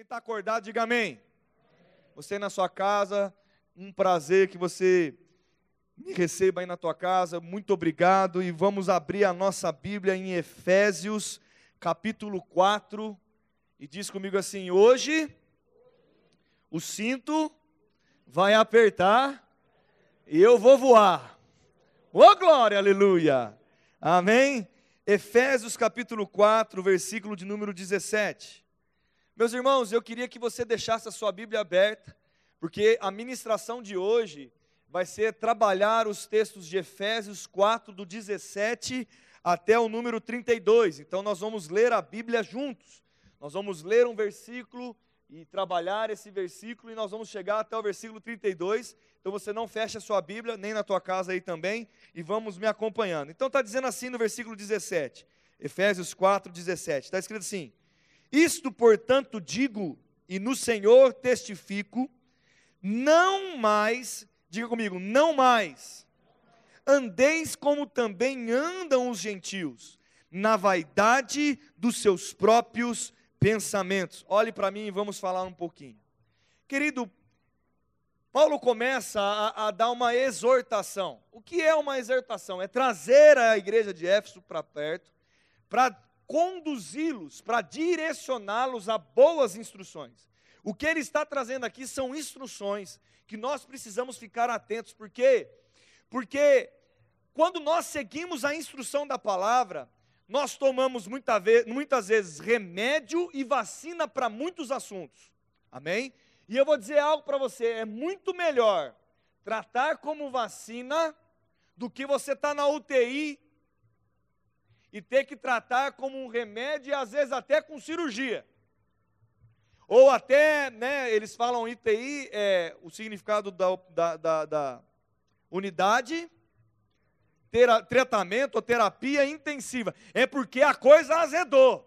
Quem está acordado, diga amém. Você na sua casa, um prazer que você me receba aí na tua casa. Muito obrigado e vamos abrir a nossa Bíblia em Efésios, capítulo 4, e diz comigo assim: "Hoje o cinto vai apertar e eu vou voar". Ô oh, glória, aleluia. Amém. Efésios capítulo 4, versículo de número 17. Meus irmãos, eu queria que você deixasse a sua Bíblia aberta, porque a ministração de hoje vai ser trabalhar os textos de Efésios 4, do 17 até o número 32. Então, nós vamos ler a Bíblia juntos. Nós vamos ler um versículo e trabalhar esse versículo, e nós vamos chegar até o versículo 32. Então, você não fecha a sua Bíblia, nem na tua casa aí também, e vamos me acompanhando. Então, está dizendo assim no versículo 17, Efésios 4, 17. Está escrito assim: Isto, portanto, digo, e no Senhor testifico, não mais Diga comigo, não mais. Andeis como também andam os gentios, na vaidade dos seus próprios pensamentos. Olhe para mim e vamos falar um pouquinho. Querido, Paulo começa a, a, dar uma exortação. O que é uma exortação? É trazer a igreja de Éfeso para perto, para conduzi-los, para direcioná-los a boas instruções. O que ele está trazendo aqui são instruções que nós precisamos ficar atentos, por quê? Porque quando nós seguimos a instrução da palavra, nós tomamos muita vez, muitas vezes remédio e vacina para muitos assuntos, amém? E eu vou dizer algo para você: é muito melhor tratar como vacina do que você estar tá na UTI e ter que tratar como um remédio e às vezes até com cirurgia. Ou até, né, eles falam ITI, é, o significado da, da, da, da unidade, tera, tratamento ou terapia intensiva. É porque a coisa azedou.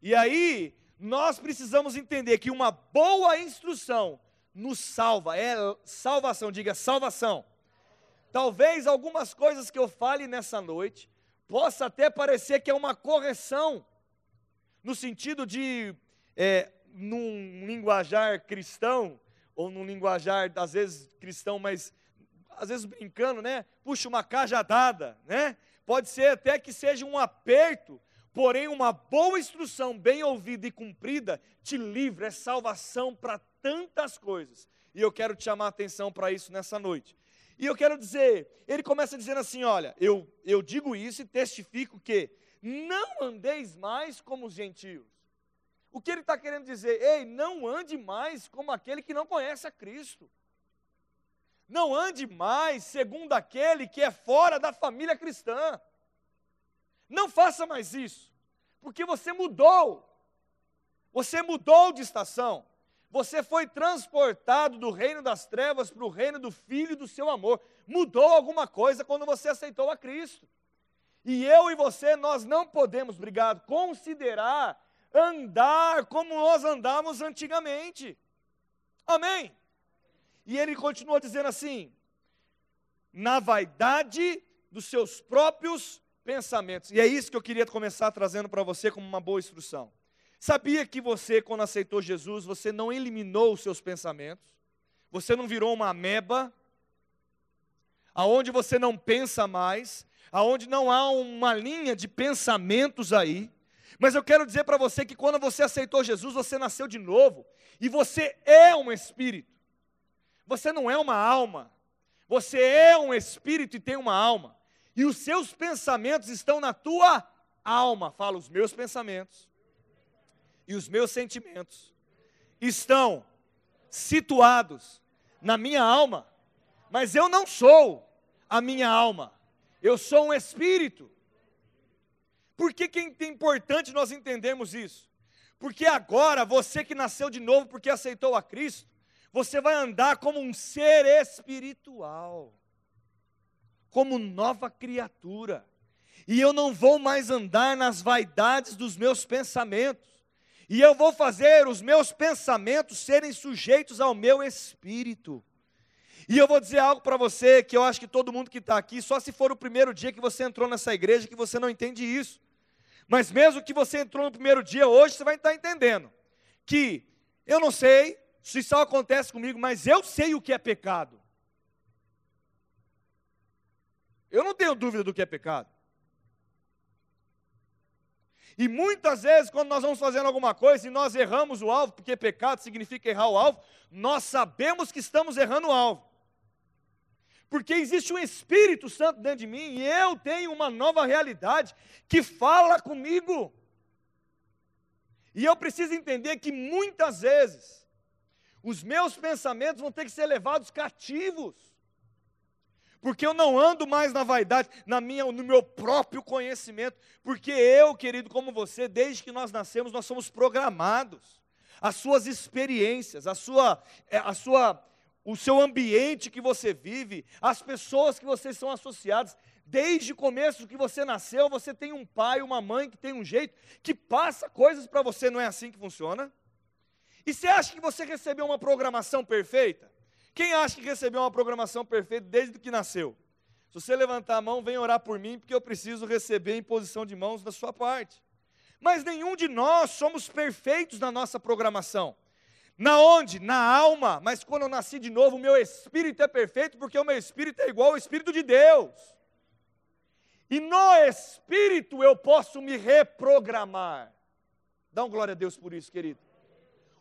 E aí, nós precisamos entender que uma boa instrução nos salva, é salvação, diga salvação. Talvez algumas coisas que eu fale nessa noite possa até parecer que é uma correção, no sentido de é, num linguajar cristão, ou num linguajar, às vezes, cristão, mas às vezes brincando, né? Puxa uma cajadada, né? Pode ser até que seja um aperto, porém uma boa instrução, bem ouvida e cumprida, te livra, é salvação para tantas coisas. E eu quero te chamar a atenção para isso nessa noite. E eu quero dizer, ele começa dizendo assim: olha, eu, eu digo isso e testifico que não andeis mais como os gentios. O que ele está querendo dizer? Ei, não ande mais como aquele que não conhece a Cristo. Não ande mais segundo aquele que é fora da família cristã. Não faça mais isso, porque você mudou. Você mudou de estação. Você foi transportado do reino das trevas para o reino do Filho do seu amor. Mudou alguma coisa quando você aceitou a Cristo. E eu e você, nós não podemos, obrigado, considerar andar como nós andávamos antigamente. Amém? E ele continua dizendo assim: na vaidade dos seus próprios pensamentos. E é isso que eu queria começar trazendo para você como uma boa instrução. Sabia que você, quando aceitou Jesus, você não eliminou os seus pensamentos? Você não virou uma ameba? Aonde você não pensa mais? Aonde não há uma linha de pensamentos aí? Mas eu quero dizer para você que quando você aceitou Jesus, você nasceu de novo e você é um espírito. Você não é uma alma. Você é um espírito e tem uma alma. E os seus pensamentos estão na tua alma. Fala, os meus pensamentos e os meus sentimentos estão situados na minha alma. Mas eu não sou a minha alma. Eu sou um espírito. Por que, que é importante nós entendermos isso? Porque agora, você que nasceu de novo porque aceitou a Cristo, você vai andar como um ser espiritual, como nova criatura. E eu não vou mais andar nas vaidades dos meus pensamentos. E eu vou fazer os meus pensamentos serem sujeitos ao meu espírito. E eu vou dizer algo para você que eu acho que todo mundo que está aqui, só se for o primeiro dia que você entrou nessa igreja, que você não entende isso. Mas mesmo que você entrou no primeiro dia, hoje você vai estar entendendo que eu não sei se isso acontece comigo, mas eu sei o que é pecado. Eu não tenho dúvida do que é pecado. E muitas vezes, quando nós vamos fazendo alguma coisa e nós erramos o alvo, porque pecado significa errar o alvo, nós sabemos que estamos errando o alvo. Porque existe um Espírito Santo dentro de mim e eu tenho uma nova realidade que fala comigo. E eu preciso entender que muitas vezes os meus pensamentos vão ter que ser levados cativos. Porque eu não ando mais na vaidade, na minha, no meu próprio conhecimento, porque eu, querido, como você, desde que nós nascemos, nós somos programados. As suas experiências, a sua, é, a sua, o seu ambiente que você vive, as pessoas que vocês são associados, Desde o começo que você nasceu, você tem um pai, uma mãe que tem um jeito, que passa coisas para você, não é assim que funciona? E você acha que você recebeu uma programação perfeita? Quem acha que recebeu uma programação perfeita desde que nasceu? Se você levantar a mão, vem orar por mim, porque eu preciso receber em posição de mãos da sua parte. Mas nenhum de nós somos perfeitos na nossa programação. Na onde? Na alma. Mas quando eu nasci de novo, o meu espírito é perfeito, porque o meu espírito é igual ao espírito de Deus. E no espírito eu posso me reprogramar. Dá um glória a Deus por isso, querido.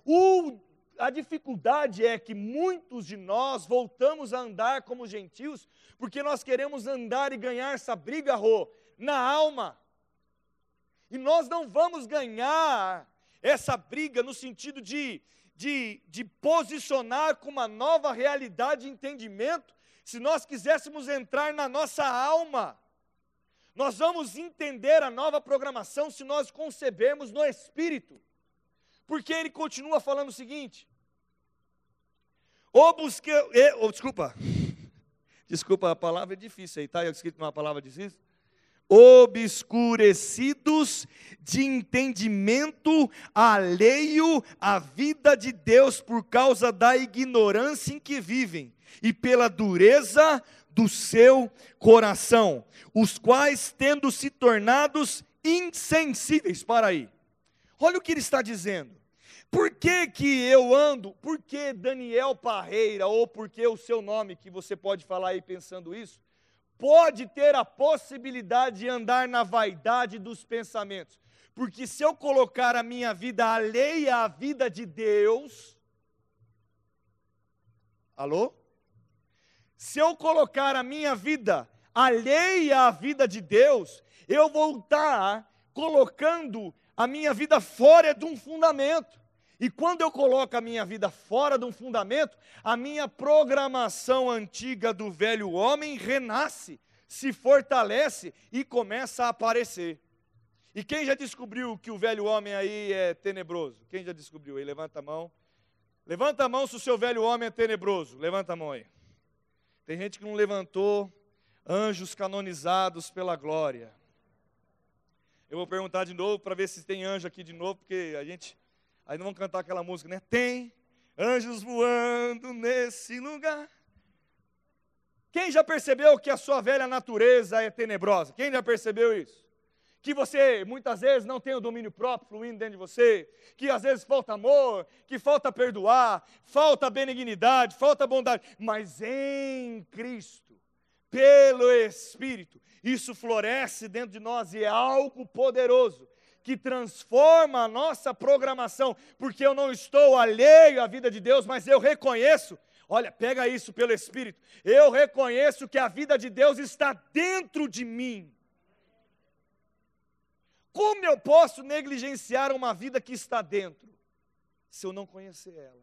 O, a dificuldade é que muitos de nós voltamos a andar como gentios, porque nós queremos andar e ganhar essa briga, Rô, na alma. E nós não vamos ganhar essa briga no sentido de, de, de posicionar com uma nova realidade e entendimento, se nós quiséssemos entrar na nossa alma. Nós vamos entender a nova programação se nós concebermos no Espírito. Porque ele continua falando o seguinte: ou ou, desculpa, desculpa, a palavra é difícil aí, tá? Eu escrito uma palavra difícil. Obscurecidos de entendimento alheio à vida de Deus por causa da ignorância em que vivem e pela dureza do seu coração, os quais, tendo se tornados insensíveis, para aí. Olha o que ele está dizendo. Por que, que eu ando? Por que Daniel Parreira, ou por que o seu nome, que você pode falar aí pensando isso, pode ter a possibilidade de andar na vaidade dos pensamentos? Porque se eu colocar a minha vida alheia à vida de Deus, alô? se eu colocar a minha vida alheia à vida de Deus, eu vou estar colocando a minha vida fora de um fundamento. E quando eu coloco a minha vida fora de um fundamento, a minha programação antiga do velho homem renasce, se fortalece e começa a aparecer. E quem já descobriu que o velho homem aí é tenebroso? Quem já descobriu aí? Levanta a mão. Levanta a mão se o seu velho homem é tenebroso. Levanta a mão aí. Tem gente que não levantou anjos canonizados pela glória. Eu vou perguntar de novo para ver se tem anjo aqui de novo, porque a gente. Aí não vamos cantar aquela música, né? Tem anjos voando nesse lugar. Quem já percebeu que a sua velha natureza é tenebrosa? Quem já percebeu isso? que você muitas vezes não tem o domínio próprio fluindo dentro de você, que às vezes falta amor, que falta perdoar, falta benignidade, falta bondade, mas em Cristo, pelo Espírito, isso floresce dentro de nós e é algo poderoso que transforma a nossa programação, porque eu não estou alheio à vida de Deus, mas eu reconheço Olha, pega isso pelo Espírito. Eu reconheço que a vida de Deus está dentro de mim. Como eu posso negligenciar uma vida que está dentro, se eu não conhecer ela?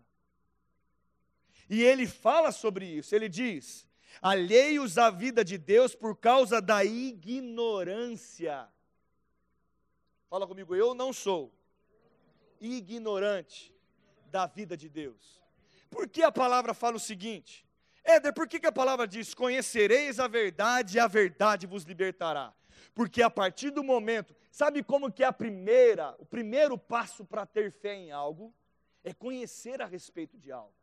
E ele fala sobre isso, ele diz: alheios à vida de Deus por causa da ignorância. Fala comigo, eu não sou ignorante da vida de Deus. Por que a palavra fala o seguinte? Éder, por que, que a palavra diz: Conhecereis a verdade e a verdade vos libertará? Porque a partir do momento, sabe como que é a primeira, o primeiro passo para ter fé em algo? É conhecer a respeito de algo.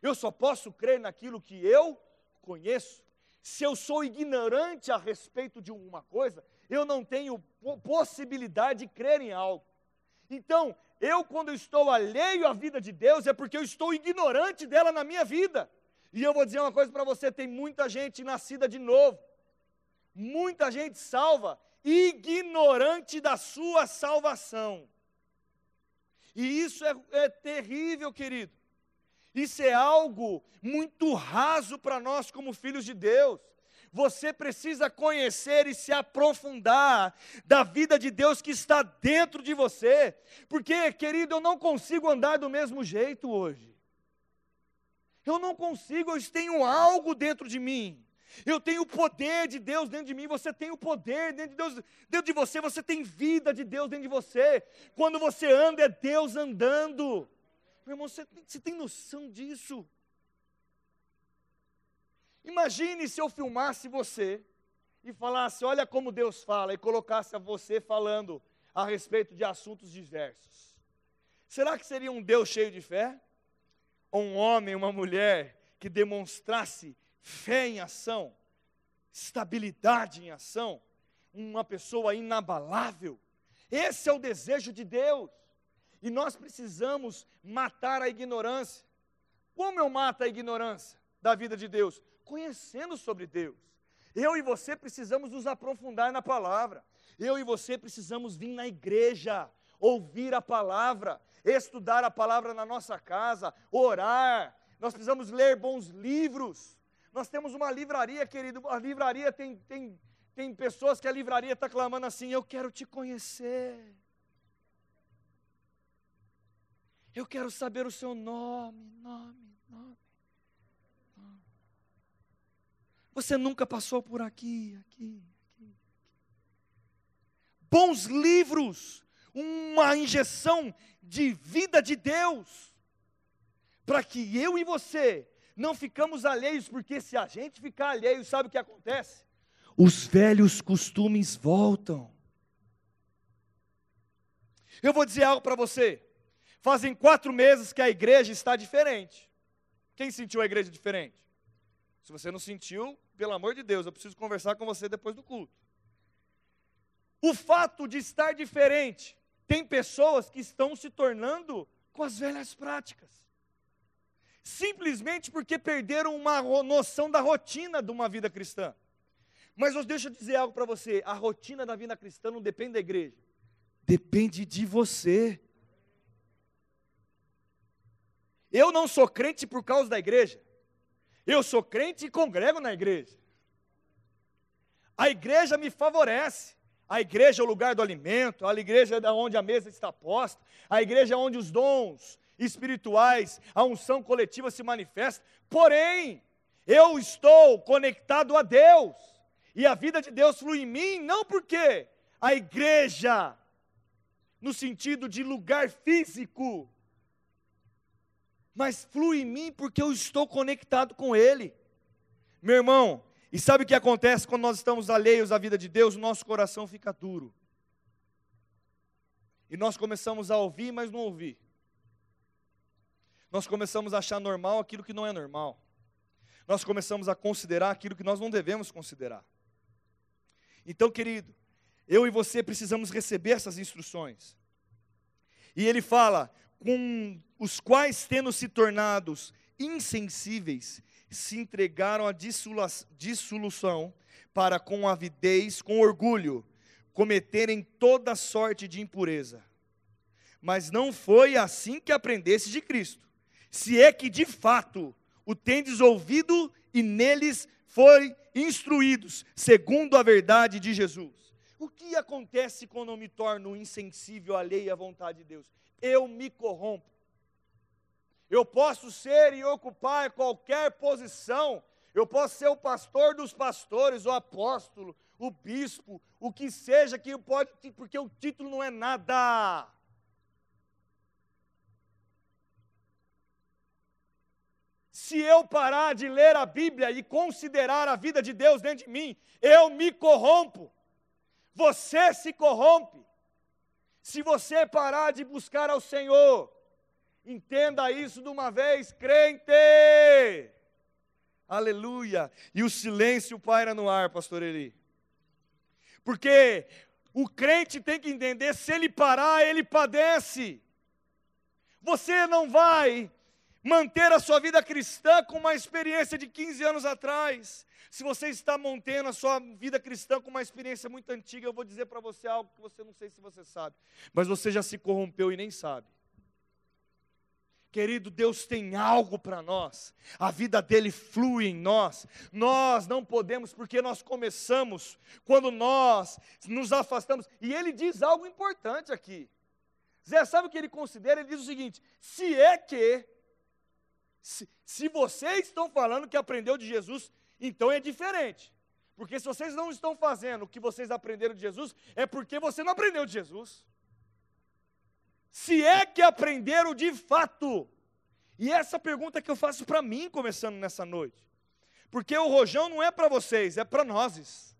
Eu só posso crer naquilo que eu conheço. Se eu sou ignorante a respeito de alguma coisa, eu não tenho possibilidade de crer em algo. Então, eu quando estou alheio à vida de Deus é porque eu estou ignorante dela na minha vida. E eu vou dizer uma coisa para você: tem muita gente nascida de novo, muita gente salva, ignorante da sua salvação. E isso é, é terrível, querido. Isso é algo muito raso para nós, como filhos de Deus. Você precisa conhecer e se aprofundar da vida de Deus que está dentro de você, porque, querido, eu não consigo andar do mesmo jeito hoje. Eu não consigo, eu tenho algo dentro de mim. Eu tenho o poder de Deus dentro de mim, você tem o poder dentro de Deus, dentro de você, você tem vida de Deus dentro de você. Quando você anda, é Deus andando. Meu irmão, você tem, você tem noção disso? Imagine se eu filmasse você e falasse, olha como Deus fala, e colocasse a você falando a respeito de assuntos diversos. Será que seria um Deus cheio de fé? Ou um homem, uma mulher que demonstrasse fé em ação, estabilidade em ação, uma pessoa inabalável. Esse é o desejo de Deus. E nós precisamos matar a ignorância. Como eu mato a ignorância da vida de Deus? Conhecendo sobre Deus. Eu e você precisamos nos aprofundar na palavra. Eu e você precisamos vir na igreja, ouvir a palavra, estudar a palavra na nossa casa, orar. Nós precisamos ler bons livros. Nós temos uma livraria, querido. A livraria tem, tem, tem pessoas que a livraria está clamando assim: Eu quero te conhecer. Eu quero saber o seu nome, nome, nome. Você nunca passou por aqui, aqui, aqui. Bons livros, uma injeção de vida de Deus, para que eu e você não ficamos alheios, porque se a gente ficar alheio, sabe o que acontece? Os velhos costumes voltam. Eu vou dizer algo para você. Fazem quatro meses que a igreja está diferente. Quem sentiu a igreja diferente? Se você não sentiu, pelo amor de Deus, eu preciso conversar com você depois do culto. O fato de estar diferente, tem pessoas que estão se tornando com as velhas práticas simplesmente porque perderam uma noção da rotina de uma vida cristã. Mas deixa eu dizer algo para você: a rotina da vida cristã não depende da igreja, depende de você. Eu não sou crente por causa da igreja, eu sou crente e congrego na igreja. A igreja me favorece. A igreja é o lugar do alimento, a igreja é onde a mesa está posta, a igreja é onde os dons, espirituais, a unção coletiva se manifesta. Porém, eu estou conectado a Deus. E a vida de Deus flui em mim, não porque a igreja, no sentido de lugar físico, mas flui em mim porque eu estou conectado com Ele. Meu irmão, e sabe o que acontece quando nós estamos alheios à vida de Deus? Nosso coração fica duro. E nós começamos a ouvir, mas não ouvir nós começamos a achar normal aquilo que não é normal. Nós começamos a considerar aquilo que nós não devemos considerar. Então, querido, eu e você precisamos receber essas instruções. E ele fala: com os quais, tendo se tornados insensíveis, se entregaram à dissolução, para com avidez, com orgulho, cometerem toda sorte de impureza. Mas não foi assim que aprendesse de Cristo se é que de fato o tendes ouvido e neles foi instruídos, segundo a verdade de Jesus. O que acontece quando eu me torno insensível, alheio à vontade de Deus? Eu me corrompo. Eu posso ser e ocupar qualquer posição. Eu posso ser o pastor dos pastores, o apóstolo, o bispo, o que seja que pode, porque o título não é nada. se eu parar de ler a Bíblia e considerar a vida de Deus dentro de mim, eu me corrompo. Você se corrompe. Se você parar de buscar ao Senhor, entenda isso de uma vez, crente. Aleluia. E o silêncio paira no ar, pastor Eli. Porque o crente tem que entender, se ele parar, ele padece. Você não vai manter a sua vida cristã com uma experiência de 15 anos atrás. Se você está mantendo a sua vida cristã com uma experiência muito antiga, eu vou dizer para você algo que você não sei se você sabe, mas você já se corrompeu e nem sabe. Querido, Deus tem algo para nós, a vida dele flui em nós. Nós não podemos, porque nós começamos, quando nós nos afastamos, e ele diz algo importante aqui. Zé, sabe o que ele considera? Ele diz o seguinte: se é que, se, se vocês estão falando que aprendeu de Jesus, então é diferente. Porque se vocês não estão fazendo o que vocês aprenderam de Jesus, é porque você não aprendeu de Jesus. Se é que aprenderam de fato. E essa pergunta que eu faço para mim, começando nessa noite. Porque o rojão não é para vocês, é para nós.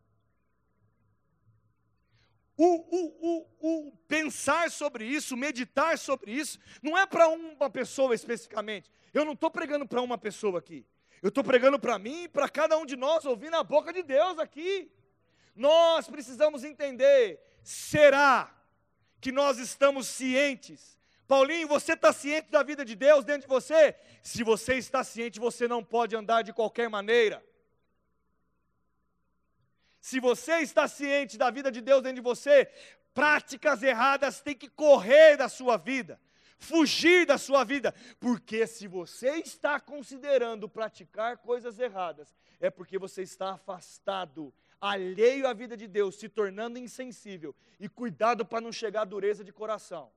O, o, o, o, pensar sobre isso, meditar sobre isso, não é para uma pessoa especificamente. Eu não estou pregando para uma pessoa aqui. Eu estou pregando para mim e para cada um de nós ouvir na boca de Deus aqui. Nós precisamos entender: será que nós estamos cientes? Paulinho, você está ciente da vida de Deus dentro de você? Se você está ciente, você não pode andar de qualquer maneira. Se você está ciente da vida de Deus dentro de você, práticas erradas têm que correr da sua vida fugir da sua vida, porque se você está considerando praticar coisas erradas, é porque você está afastado, alheio à vida de Deus, se tornando insensível, e cuidado para não chegar a dureza de coração.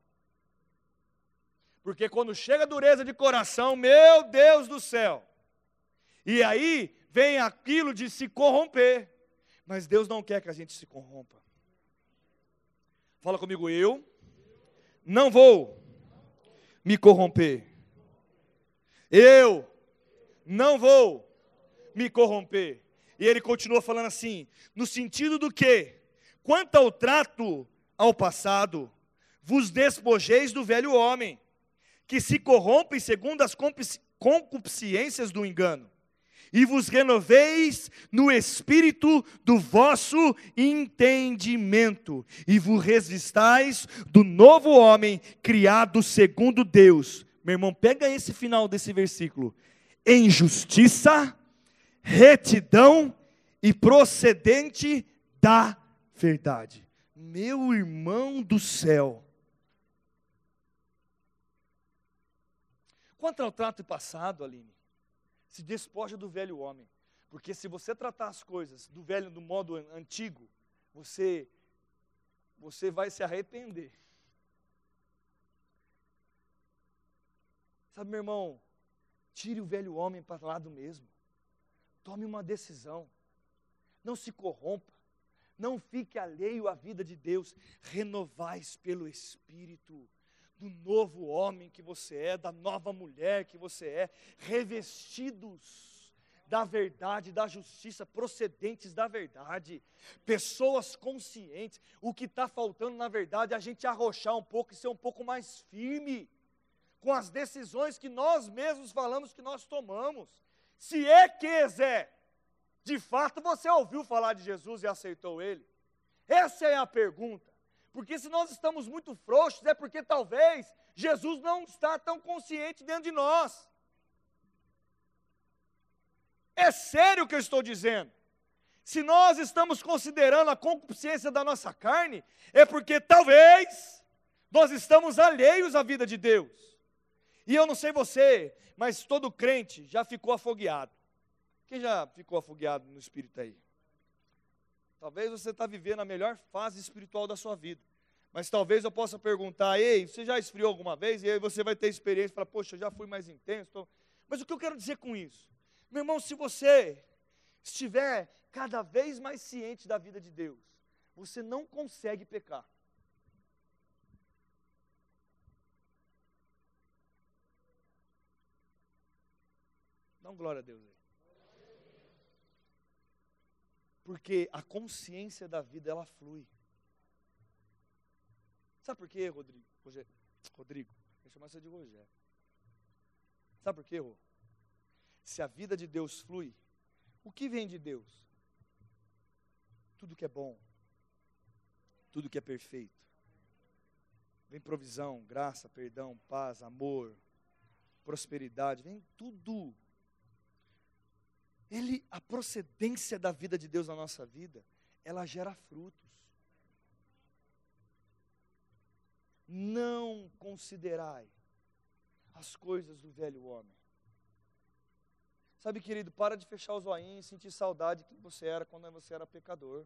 Porque quando chega a dureza de coração, meu Deus do céu, e aí vem aquilo de se corromper, mas Deus não quer que a gente se corrompa. Fala comigo, eu não vou me corromper. Eu não vou me corromper. E ele continua falando assim, no sentido do que, quanto ao trato ao passado, vos despojeis do velho homem, que se corrompe segundo as concupiscências do engano e vos renoveis no espírito do vosso entendimento, e vos resistais do novo homem criado segundo Deus. Meu irmão, pega esse final desse versículo. Em justiça, retidão e procedente da verdade. Meu irmão do céu. Quanto ao trato passado, Aline, se despoja do velho homem. Porque se você tratar as coisas do velho do modo antigo, você você vai se arrepender. Sabe, meu irmão, tire o velho homem para lá do mesmo. Tome uma decisão. Não se corrompa. Não fique alheio à vida de Deus. Renovais pelo Espírito do novo homem que você é, da nova mulher que você é, revestidos da verdade, da justiça, procedentes da verdade, pessoas conscientes. O que está faltando, na verdade, é a gente arrochar um pouco e ser um pouco mais firme com as decisões que nós mesmos falamos que nós tomamos. Se é que, Zé, de fato você ouviu falar de Jesus e aceitou ele? Essa é a pergunta. Porque se nós estamos muito frouxos, é porque talvez Jesus não está tão consciente dentro de nós. É sério o que eu estou dizendo. Se nós estamos considerando a concupiscência da nossa carne, é porque talvez nós estamos alheios à vida de Deus. E eu não sei você, mas todo crente já ficou afogueado. Quem já ficou afogueado no espírito aí? Talvez você está vivendo a melhor fase espiritual da sua vida. Mas talvez eu possa perguntar, ei, você já esfriou alguma vez? E aí você vai ter experiência e falar, poxa, eu já fui mais intenso. Tô... Mas o que eu quero dizer com isso? Meu irmão, se você estiver cada vez mais ciente da vida de Deus, você não consegue pecar. Dá um glória a Deus aí. Porque a consciência da vida, ela flui. Sabe por quê, Rodrigo? Rodrigo, vou chamar você de Rogério. Sabe por quê, Rô? Se a vida de Deus flui, o que vem de Deus? Tudo que é bom, tudo que é perfeito. Vem provisão, graça, perdão, paz, amor, prosperidade, vem tudo. Ele, a procedência da vida de Deus na nossa vida, ela gera frutos. Não considerai as coisas do velho homem. Sabe, querido, para de fechar os olhinhos e sentir saudade de quem você era quando você era pecador.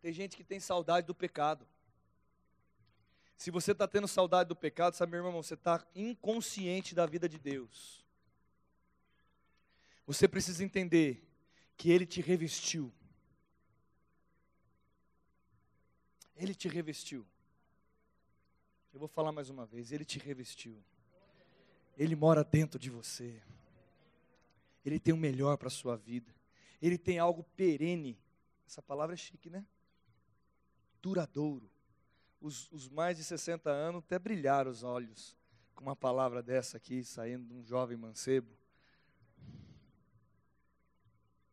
Tem gente que tem saudade do pecado. Se você está tendo saudade do pecado, sabe, meu irmão, você está inconsciente da vida de Deus. Você precisa entender que Ele te revestiu. Ele te revestiu. Eu vou falar mais uma vez, Ele te revestiu. Ele mora dentro de você. Ele tem o melhor para a sua vida. Ele tem algo perene. Essa palavra é chique, né? duradouro. Os, os, mais de 60 anos até brilharam os olhos com uma palavra dessa aqui, saindo de um jovem mancebo.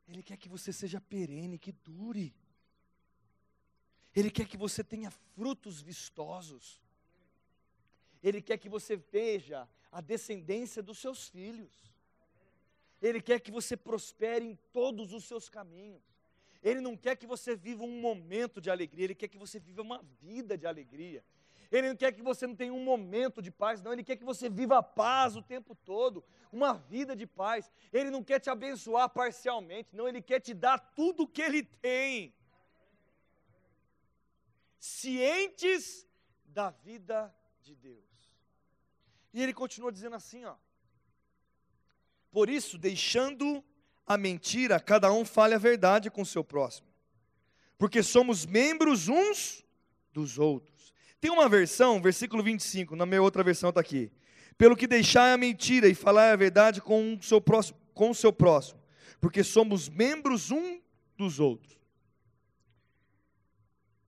Ele quer que você seja perene, que dure. Ele quer que você tenha frutos vistosos. Ele quer que você veja a descendência dos seus filhos. Ele quer que você prospere em todos os seus caminhos. Ele não quer que você viva um momento de alegria, ele quer que você viva uma vida de alegria. Ele não quer que você não tenha um momento de paz, não, ele quer que você viva a paz o tempo todo, uma vida de paz. Ele não quer te abençoar parcialmente, não, ele quer te dar tudo o que ele tem. Cientes da vida de Deus. E ele continua dizendo assim, ó. Por isso, deixando a mentira, cada um fale a verdade com o seu próximo. Porque somos membros uns dos outros. Tem uma versão, versículo 25, na minha outra versão está aqui. Pelo que deixar a mentira e falar a verdade com o seu próximo, com o seu próximo, porque somos membros um dos outros.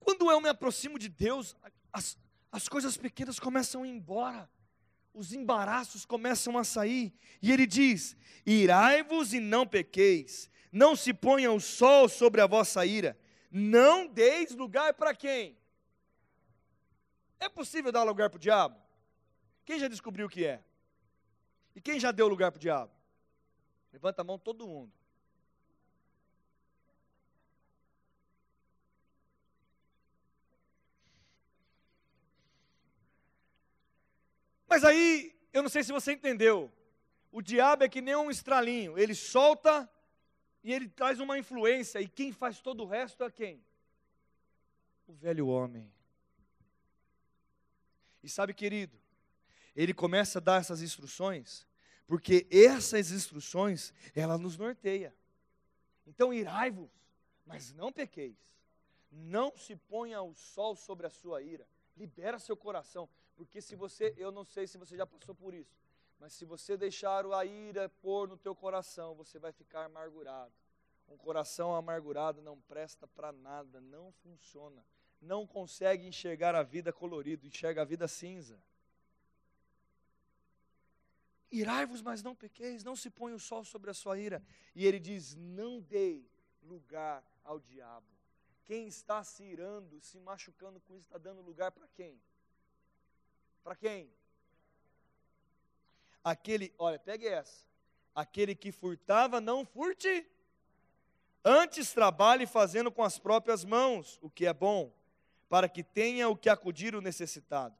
Quando eu me aproximo de Deus, as, as coisas pequenas começam a ir embora os embaraços começam a sair, e ele diz: Irai-vos e não pequeis, não se ponha o sol sobre a vossa ira, não deis lugar para quem? É possível dar lugar para o diabo? Quem já descobriu o que é? E quem já deu lugar para o diabo? Levanta a mão todo mundo. Mas aí, eu não sei se você entendeu. O diabo é que nem um estralinho, ele solta e ele traz uma influência, e quem faz todo o resto é quem? O velho homem. E sabe, querido, ele começa a dar essas instruções, porque essas instruções, ela nos norteia. Então, irai-vos, mas não pequeis. Não se ponha o sol sobre a sua ira. Libera seu coração. Porque se você, eu não sei se você já passou por isso, mas se você deixar a ira pôr no teu coração, você vai ficar amargurado. Um coração amargurado não presta para nada, não funciona. Não consegue enxergar a vida colorida, enxerga a vida cinza. Irai-vos, mas não pequeis, não se põe o sol sobre a sua ira. E ele diz: não dei lugar ao diabo. Quem está se irando, se machucando com isso, está dando lugar para quem? Para quem? Aquele, olha, pegue essa. Aquele que furtava, não furte. Antes trabalhe fazendo com as próprias mãos o que é bom, para que tenha o que acudir o necessitado.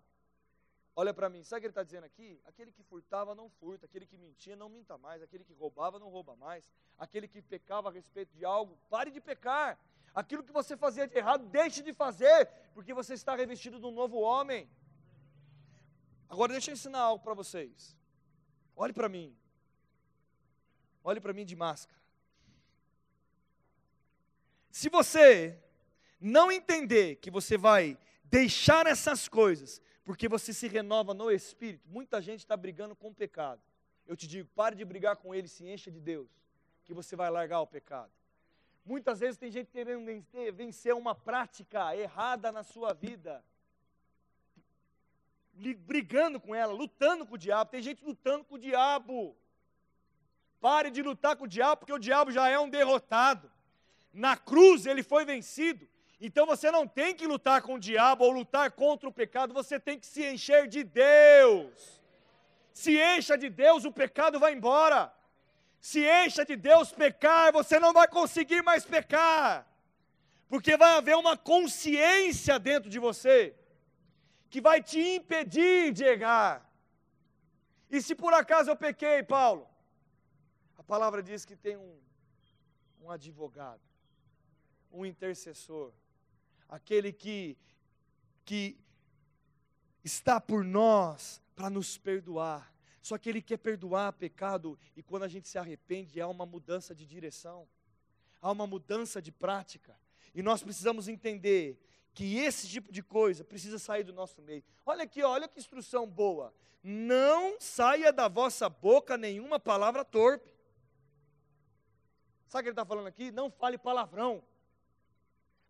Olha para mim, sabe o que ele está dizendo aqui? Aquele que furtava não furta, aquele que mentia não minta mais, aquele que roubava não rouba mais, aquele que pecava a respeito de algo, pare de pecar. Aquilo que você fazia de errado, deixe de fazer, porque você está revestido de um novo homem. Agora deixa eu ensinar algo para vocês. Olhe para mim. Olhe para mim de máscara. Se você não entender que você vai deixar essas coisas, porque você se renova no espírito, muita gente está brigando com o pecado. Eu te digo, pare de brigar com ele, se encha de Deus, que você vai largar o pecado. Muitas vezes tem gente querendo vencer uma prática errada na sua vida brigando com ela, lutando com o diabo. Tem gente lutando com o diabo. Pare de lutar com o diabo, porque o diabo já é um derrotado. Na cruz ele foi vencido. Então você não tem que lutar com o diabo ou lutar contra o pecado, você tem que se encher de Deus. Se encha de Deus, o pecado vai embora. Se encha de Deus pecar, você não vai conseguir mais pecar. Porque vai haver uma consciência dentro de você que vai te impedir de errar. E se por acaso eu pequei, Paulo? A palavra diz que tem um, um advogado, um intercessor, aquele que, que está por nós para nos perdoar. Só que Ele quer perdoar pecado e quando a gente se arrepende há uma mudança de direção, há uma mudança de prática. E nós precisamos entender que esse tipo de coisa precisa sair do nosso meio. Olha aqui, olha que instrução boa. Não saia da vossa boca nenhuma palavra torpe. Sabe o que ele está falando aqui? Não fale palavrão.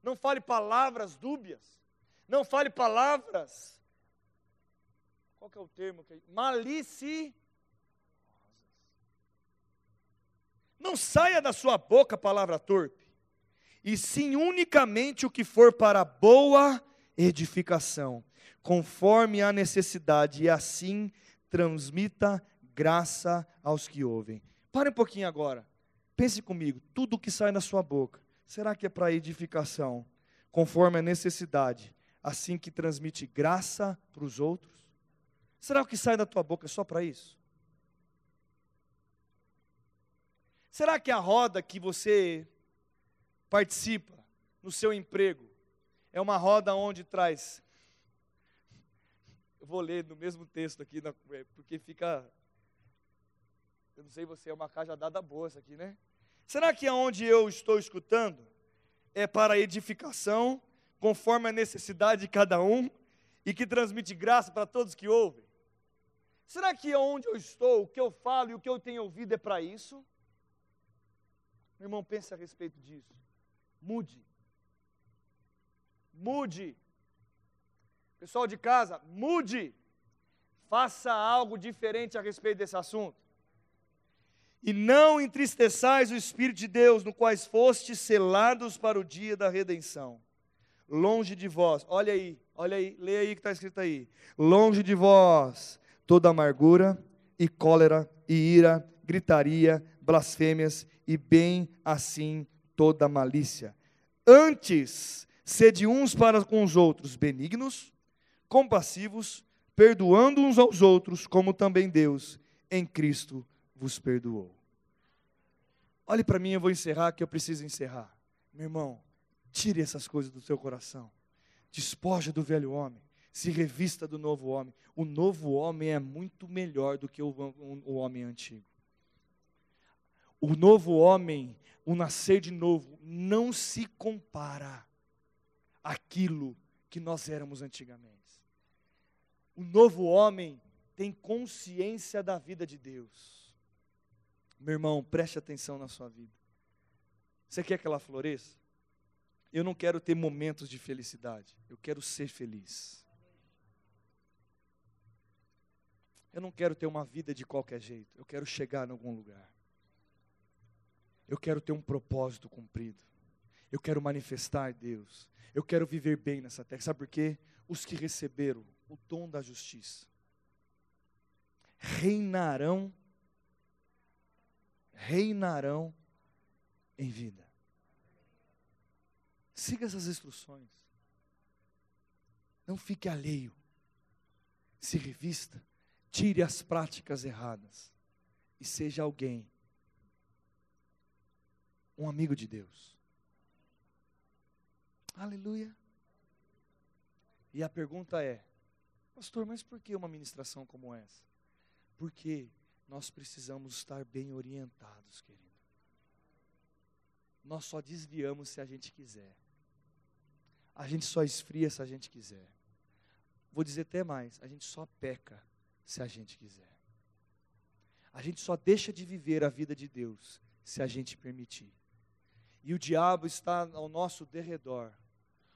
Não fale palavras dúbias. Não fale palavras. Qual que é o termo? Que... Maliciosas. Não saia da sua boca palavra torpe, e sim unicamente o que for para boa edificação, conforme a necessidade, e assim transmita graça aos que ouvem. Pare um pouquinho agora. Pense comigo, tudo que sai da sua boca, será que é para edificação, conforme a necessidade, assim que transmite graça para os outros? Será que sai da tua boca é só para isso? Será que a roda que você participa no seu emprego é uma roda onde traz. Eu vou ler no mesmo texto aqui, porque fica. Eu não sei você, é uma cajadada boa essa aqui, né? Será que aonde eu estou escutando é para edificação, conforme a necessidade de cada um, e que transmite graça para todos que ouvem? Será que onde eu estou, o que eu falo e o que eu tenho ouvido é para isso? Meu irmão, pense a respeito disso. Mude. Mude. Pessoal de casa, mude. Faça algo diferente a respeito desse assunto. E não entristeçais o Espírito de Deus, no quais fostes selados para o dia da redenção. Longe de vós, olha aí, olha aí, leia aí que está escrito aí. Longe de vós toda amargura e cólera e ira, gritaria, blasfêmias e bem assim toda malícia. Antes, sede uns para com os outros benignos, compassivos, perdoando uns aos outros, como também Deus em Cristo vos perdoou. Olhe para mim, eu vou encerrar que eu preciso encerrar. Meu irmão, tire essas coisas do seu coração. Despoja do velho homem se revista do novo homem. O novo homem é muito melhor do que o, o, o homem antigo. O novo homem, o nascer de novo, não se compara àquilo que nós éramos antigamente. O novo homem tem consciência da vida de Deus. Meu irmão, preste atenção na sua vida. Você quer que ela floresça? Eu não quero ter momentos de felicidade, eu quero ser feliz. Eu não quero ter uma vida de qualquer jeito. Eu quero chegar em algum lugar. Eu quero ter um propósito cumprido. Eu quero manifestar Deus. Eu quero viver bem nessa terra. Sabe por quê? Os que receberam o dom da justiça reinarão reinarão em vida. Siga essas instruções. Não fique alheio. Se revista Tire as práticas erradas e seja alguém, um amigo de Deus. Aleluia. E a pergunta é, pastor, mas por que uma ministração como essa? Porque nós precisamos estar bem orientados, querido. Nós só desviamos se a gente quiser. A gente só esfria se a gente quiser. Vou dizer até mais: a gente só peca se a gente quiser. A gente só deixa de viver a vida de Deus se a gente permitir. E o diabo está ao nosso derredor,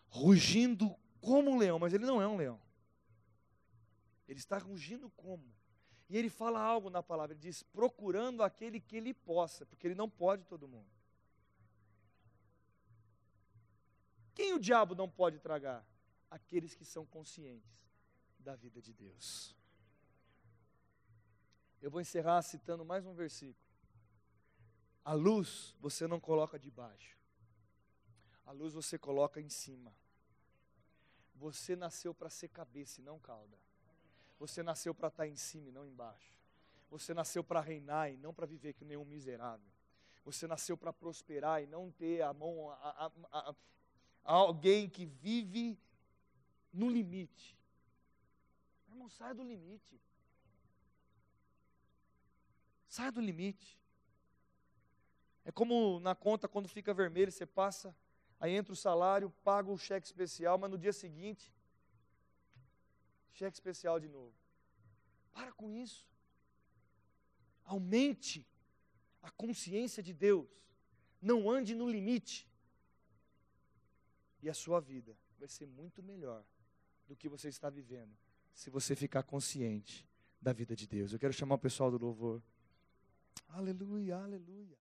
rugindo como um leão, mas ele não é um leão. Ele está rugindo como? E ele fala algo na palavra, ele diz: procurando aquele que ele possa, porque ele não pode todo mundo. Quem o diabo não pode tragar? Aqueles que são conscientes da vida de Deus. Eu vou encerrar citando mais um versículo. A luz você não coloca debaixo, a luz você coloca em cima. Você nasceu para ser cabeça e não cauda. Você nasceu para estar em cima e não embaixo. Você nasceu para reinar e não para viver que nenhum miserável. Você nasceu para prosperar e não ter a mão a, a, a, a alguém que vive no limite. Irmão, saia do limite. Saia do limite. É como na conta quando fica vermelho, você passa, aí entra o salário, paga o cheque especial, mas no dia seguinte, cheque especial de novo. Para com isso. Aumente a consciência de Deus. Não ande no limite. E a sua vida vai ser muito melhor do que você está vivendo, se você ficar consciente da vida de Deus. Eu quero chamar o pessoal do louvor. Aleluia, aleluia.